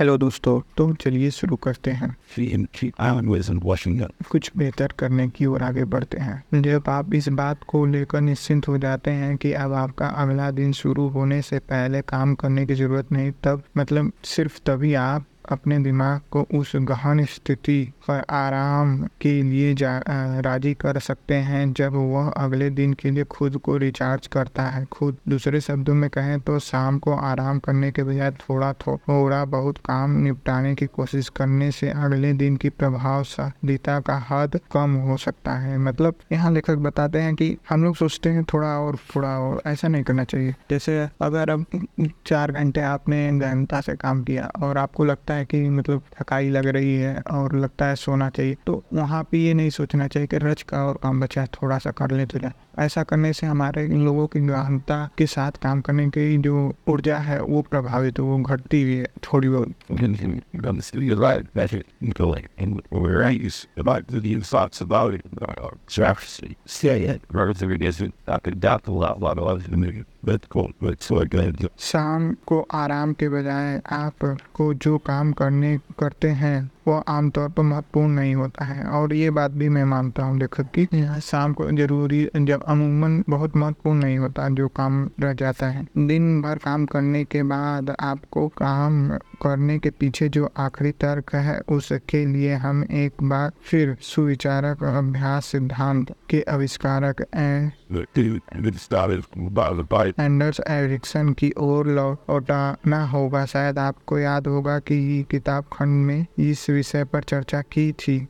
Hello दोस्तों तो चलिए शुरू करते हैं. कुछ बेहतर करने की ओर आगे बढ़ते हैं जब आप इस बात को लेकर निश्चिंत हो जाते हैं कि अब आपका अगला दिन शुरू होने से पहले काम करने की ज़रूरत नहीं तब मतलब सिर्फ़ तभी आप अपने दिमाग को उस गहन स्थिति पर आराम के लिए जा राज़ी कर सकते हैं। जब वह अगले दिन के लिए खुद को रिचार्ज करता है, खुद दूसरे शब्दों में कहें तो शाम को आराम करने के बजाय थोड़ा थोड़ा बहुत काम निपटाने की कोशिश करने से अगले दिन की प्रभावशालीता का हद कम हो सकता है। मतलब यहाँ लेखक बताते हैं कि हम लोग सोचते हैं थोड़ा और थोड़ा और, ऐसा नहीं करना चाहिए। जैसे अगर अब चार घंटे आपने गहनता से काम किया और आपको लगता है कि मतलब थकाई लग रही है और लगता है सोना चाहिए। तो वहाँ पे ये नहीं सोचना चाहिए कि रच का और काम बचा है, थोड़ा सा कर ले तो जाए। ऐसा करने से हमारे इन लोगों की गहनता के साथ काम करने की जो ऊर्जा है वो प्रभावित वो घटती हुई है। थोड़ी बहुत शाम को आराम के बजाय आप को जो काम करने करते हैं वो आमतौर पर महत्वपूर्ण नहीं होता है। और ये बात भी मैं मानता हूँ लेखक की शाम को ज़रूरी जब अमूमन बहुत महत्वपूर्ण नहीं होता जो काम रह जाता है। दिन भर काम करने के बाद आपको काम करने के पीछे जो आखिरी तर्क है उसके लिए हम एक बार फिर सुविचारक अभ्यास सिद्धांत के आविष्कारक. एंडर्स एरिक्सन की ओर लौटाना होगा शायद आपको याद होगा कि ये किताब खंड में इस विषय पर चर्चा की थी.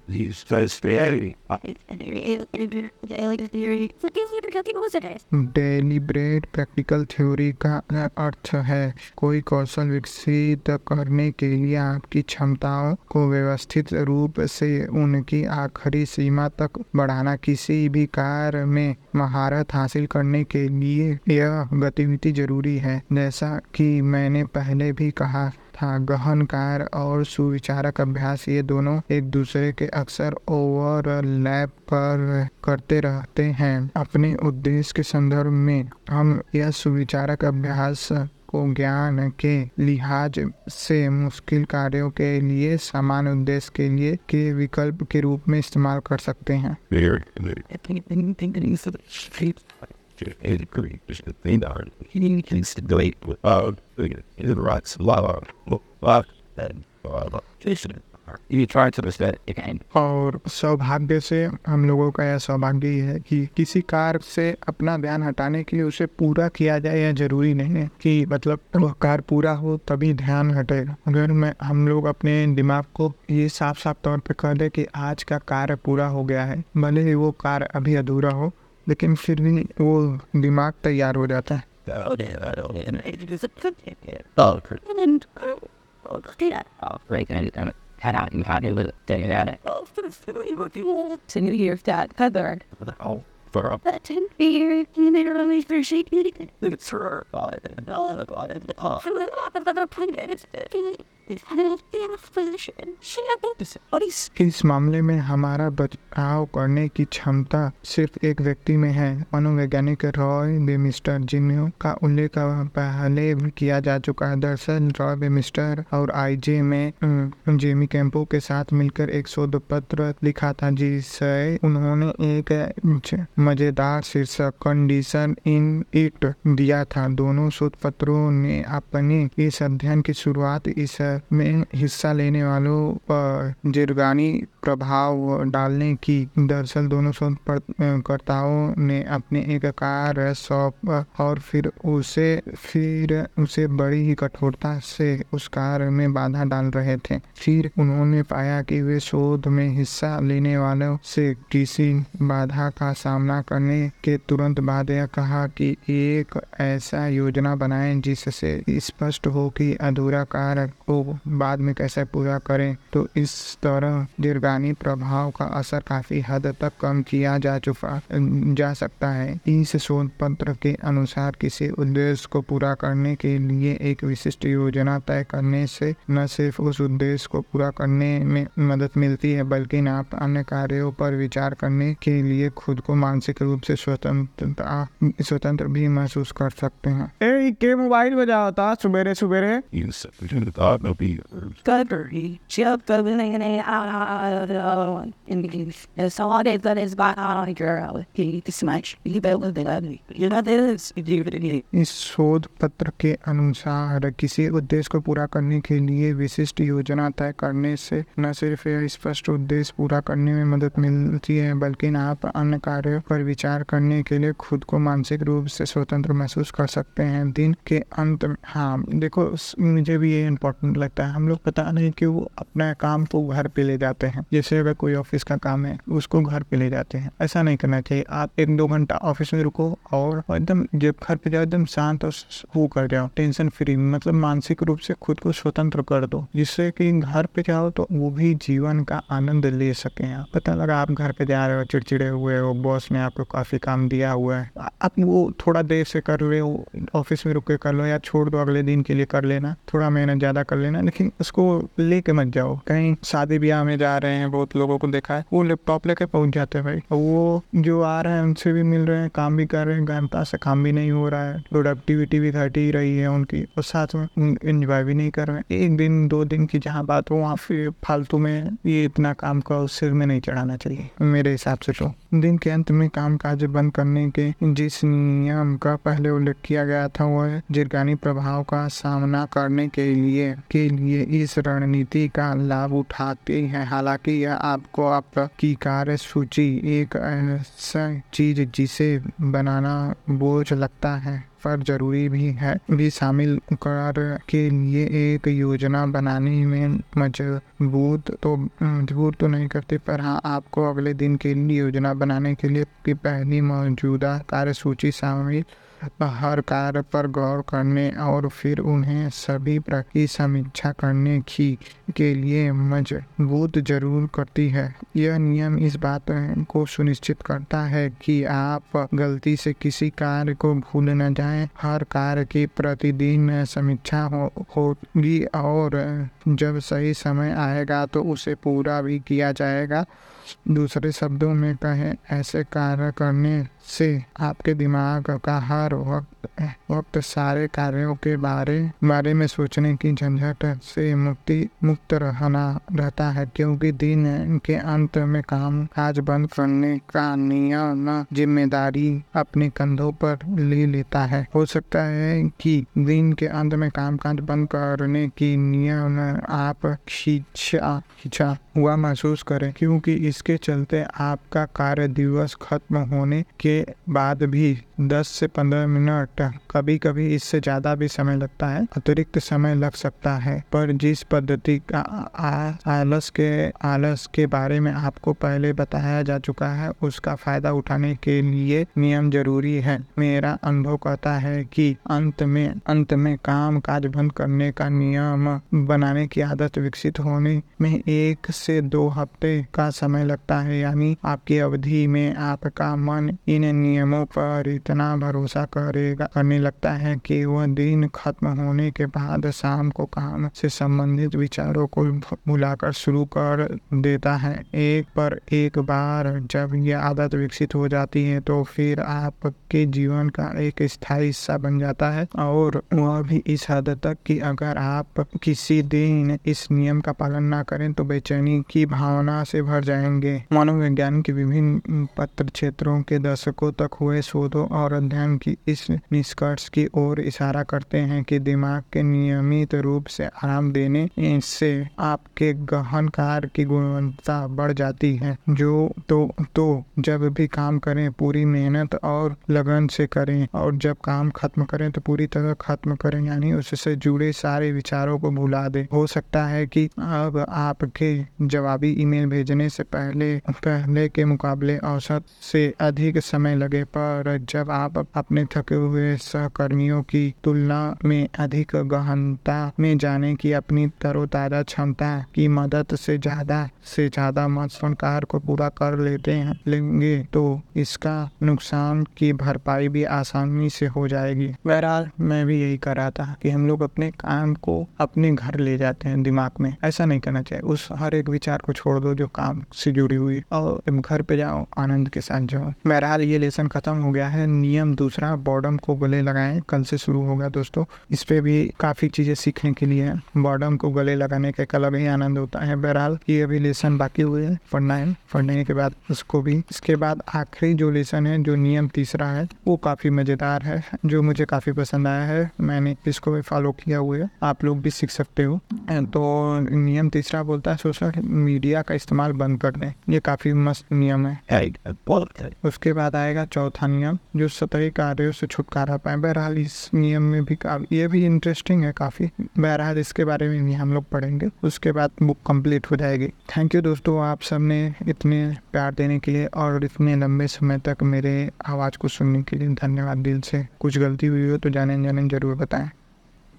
डेलिब्रेट प्रैक्टिकल थ्योरी का अर्थ है कोई कौशल विकसित करने के लिए आपकी क्षमताओं को व्यवस्थित रूप से उनकी आखिरी सीमा तक बढ़ाना किसी भी कार्य में महारत हासिल करने के लिए यह गतिविधि ज़रूरी है। जैसा कि मैंने पहले भी कहा था, गहन कार्य और सुविचारक अभ्यास ये दोनों एक दूसरे के अक्सर ओवरलैप कर, करते रहते हैं। अपने उद्देश्य के संदर्भ में हम यह सुविचारक अभ्यास को ज्ञान के लिहाज से मुश्किल कार्यों के लिए समान उद्देश्य के लिए के विकल्प के रूप में इस्तेमाल कर सकते हैं Uh, uh, try to understand again. और सौभाग्य से हम लोगों का यह सौभाग्य ही है कि किसी कार्य से अपना ध्यान हटाने के लिए उसे पूरा किया जाए यह ज़रूरी नहीं है कि मतलब वह कार्य पूरा हो तभी ध्यान हटेगा अगर मैं हम लोग अपने दिमाग को ये साफ़ साफ़ तौर पे कह दे कि आज का कार्य पूरा हो गया है भले ही वो कार्य अभी अधूरा हो लेकिन फिर भी वो दिमाग तैयार हो जाता है Oh, head out and got it day at it. Oh, to New Year's dad, Heather. Oh, for up. That didn't be here in the early version. It's her. Oh, इस मामले में हमारा बचाव करने की क्षमता सिर्फ़ एक व्यक्ति में है। मनोवैज्ञानिक रॉय बेमिस्टर जिन्हों का उल्लेख पहले किया जा चुका है। दरअसल, रॉय बेमिस्टर और आईजे में जेमी कैंपो के साथ मिलकर एक शोध पत्र लिखा था, जिसे उन्होंने एक मज़ेदार शीर्षक, कंडीशन इन इट दिया था। दोनों शोध पत्रों ने अपने इस अध्ययन की शुरुआत इस में हिस्सा लेने वालों पर दीर्घानी प्रभाव डालने की दरअसल दोनों शोधकर्ताओं ने अपने एक कार्य सौंप और फिर उसे फिर उसे बड़ी ही कठोरता से उस कार्य में बाधा डाल रहे थे। फिर उन्होंने पाया कि वे शोध में हिस्सा लेने वालों से किसी बाधा का सामना करने के तुरंत बाद यह कहा कि एक ऐसा योजना बनाएँ जिससे स्पष्ट हो कि अधूरा कार्य को बाद में कैसे पूरा करें। तो इस तरह दीर्घायु दीर्घानी प्रभाव का असर काफ़ी हद तक कम किया जा चुका जा सकता है। इस शोध पत्र के अनुसार किसी उद्देश्य को पूरा करने के लिए एक विशिष्ट योजना तय करने से न सिर्फ़ उस उद्देश्य को पूरा करने में मदद मिलती है बल्कि आप अन्य कार्यों पर विचार करने के लिए खुद को मानसिक रूप से स्वतंत्रता स्वतंत्र भी महसूस कर सकते हैं। ए के मोबाइल बजा होता सवेरे सवेरे इस शोध पत्र के अनुसार किसी उद्देश्य को पूरा करने के लिए विशिष्ट योजना तय करने से न सिर्फ़ यह स्पष्ट उद्देश्य पूरा करने में मदद मिलती है, बल्कि आप अन्य कार्यों पर विचार करने के लिए खुद को मानसिक रूप से स्वतंत्र महसूस कर सकते हैं। दिन के अंत में हाँ देखो मुझे भी ये इम्पोर्टेंट लगता है। हम लोग पता नहीं क्यों अपना काम को घर पे ले जाते हैं। जैसे अगर कोई ऑफ़िस का काम है, उसको घर पे ले जाते हैं। ऐसा नहीं करना चाहिए, आप एक दो घंटा ऑफ़िस में रुको और एकदम जब घर पे जाओ, एकदम शांत और वो कर जाओ, टेंशन फ्री मतलब मानसिक रूप से खुद को स्वतंत्र कर दो, जिससे कि घर पे जाओ तो वो भी जीवन का आनंद ले सके आप पता लगा आप घर पे जा रहे हो, चिड़चिड़े हुए हो, बॉस ने आपको काफ़ी काम दिया हुआ है। आप वो थोड़ा देर से कर रहे हो, ऑफ़िस में रुक के कर लो या छोड़ दो, अगले दिन के लिए कर लेना, थोड़ा मेहनत ज़्यादा कर लेना, लेकिन उसको लेके मत जाओ। कहीं शादी ब्याह में जा रहे हैं बहुत लोगों को देखा है। वो लैपटॉप लेके पहुँच जाते हैं भाई। वो जो आ रहे हैं, उनसे भी मिल रहे हैं, काम भी कर रहे हैं। गहनता से काम भी नहीं हो रहा है। प्रोडक्टिविटी भी घट ही रही है उनकी। और साथ में एंजॉय भी नहीं कर रहे हैं। एक दिन, दो दिन की जहाँ बात हो, वहाँ फिर फालतू में ये इतना काम का सिर में नहीं चढ़ाना चाहिए, मेरे हिसाब से तो। दिन के अंत में काम काज बंद करने के जिस नियम का पहले उल्लेख किया गया था वह दीर्घानी प्रभाव का सामना करने के लिए के लिए इस रणनीति का लाभ उठाते हैं। हालाँकि यह आपको आपकी कार्य सूची एक ऐसा चीज़ जिसे बनाना बोझ लगता है, पर ज़रूरी भी है, भी शामिल कर के लिए एक योजना बनाने में मज़बूत तो मजबूर तो नहीं करते, पर हाँ आपको अगले दिन के लिए योजना बनाने के लिए की पहली मौजूदा कार्य सूची शामिल हर कार्य पर गौर करने और फिर उन्हें सभी की समीक्षा करने की के लिए मज़बूत ज़रूर करती है। यह नियम इस बात को सुनिश्चित करता है कि आप गलती से किसी कार्य को भूल न जाएँ। हर कार्य की प्रतिदिन समीक्षा हो, होगी और जब सही समय आएगा तो उसे पूरा भी किया जाएगा। दूसरे शब्दों में कहें, ऐसे कार्य करने से आपके दिमाग का हर वक्त वक्त सारे कार्यों के बारे बारे में सोचने की झंझट से मुक्ति, मुक्त रहना रहता है क्योंकि दिन के अंत में काम काज बंद करने का नियम ज़िम्मेदारी अपने कंधों पर ले लेता है। हो सकता है कि दिन के अंत में काम काज बंद करने की नियम आप खींचा खींचा हुआ महसूस करें, क्योंकि इसके चलते आपका कार्य दिवस खत्म होने के बाद भी 10 से 15 मिनट कभी कभी इससे ज़्यादा भी समय लगता है, अतिरिक्त समय लग सकता है। पर जिस पद्धति का आलस के आलस के बारे में आपको पहले बताया जा चुका है, उसका फ़ायदा उठाने के लिए नियम ज़रूरी है। मेरा अनुभव कहता है कि अंत में अंत में काम काज बंद करने का नियम बनाने की आदत विकसित होने में एक से दो हफ़्ते का समय लगता है, यानी आपकी अवधि में आपका मन इन नियमों पर इतना भरोसा करेगा। करने लगता है कि वह दिन खत्म होने के बाद शाम को काम से संबंधित विचारों को भुलाकर शुरू कर देता है। एक पर एक बार जब यह आदत विकसित हो जाती है तो फिर आपके जीवन का एक स्थायी हिस्सा बन जाता है। और वह भी इस हद तक कि अगर आप किसी दिन इस नियम का पालन ना करें तो बेचैनी की भावना से भर जाएँगे। मनोविज्ञान के विभिन्न पत्र क्षेत्रों के दशकों तक हुए शोधों और अध्ययन की इस निष्कर्ष की ओर इशारा करते हैं कि दिमाग के नियमित रूप से आराम देने से आपके गहन कार्य की गुणवत्ता बढ़ जाती है। जो तो तो जब भी काम करें, पूरी मेहनत और लगन से करें और जब काम खत्म करें तो पूरी तरह खत्म करें, यानी उससे जुड़े सारे विचारों को भुला दें। हो सकता है कि अब आपके जवाबी ईमेल भेजने से पहले पहले के मुकाबले औसत से अधिक समय लगे, पर जब जब आप अपने थके हुए सहकर्मियों की तुलना में अधिक गहनता में जाने की अपनी तरोताजा क्षमता की मदद से ज़्यादा से ज़्यादा महत्वपूर्ण कार्य को पूरा कर लेते हैं, लेंगे तो इसका नुकसान की भरपाई भी आसानी से हो जाएगी। बहरहाल, मैं भी यही कर रहा था कि हम लोग अपने काम को अपने घर ले जाते हैं दिमाग में। ऐसा नहीं करना चाहिए। उस हर एक विचार को छोड़ दो जो काम से जुड़ी हुई। और घर पे जाओ, आनंद के साथ जाओ। बहरहाल, ये लेसन खत्म हो गया है। नियम दूसरा बॉर्डम को गले लगाएँ कल से शुरू होगा दोस्तों। इस पे भी काफ़ी चीज़ें सीखने के लिए है। बॉर्डम को गले लगाने का अलग ही आनंद होता है। बहरहाल ये अभी लेसन बाकी हुए है पढ़ना है पढ़ने के बाद उसको भी। इसके बाद आखिरी जो लेसन है जो नियम तीसरा है वो काफ़ी मज़ेदार है जो मुझे काफ़ी पसंद आया है। मैंने इसको भी फॉलो किया हुआ है। आप लोग भी सीख सकते हो। तो नियम तीसरा बोलता है सोशल मीडिया का इस्तेमाल बंद कर दें। ये काफ़ी मस्त नियम है. उसके बाद आएगा चौथा नियम। जो सतही कार्यों से छुटकारा पाए। बहरहाल, इस नियम में भी ये भी इंटरेस्टिंग है काफ़ी। बहरहाल, इसके बारे में भी हम लोग पढ़ेंगे। उसके बाद बुक कंप्लीट हो जाएगी। थैंक यू दोस्तों, आप सबने इतने प्यार देने के लिए और इतने लंबे समय तक मेरे आवाज़ को सुनने के लिए धन्यवाद। दिल से कुछ गलती हुई हो तो जाने जाने ज़रूर बताएँ।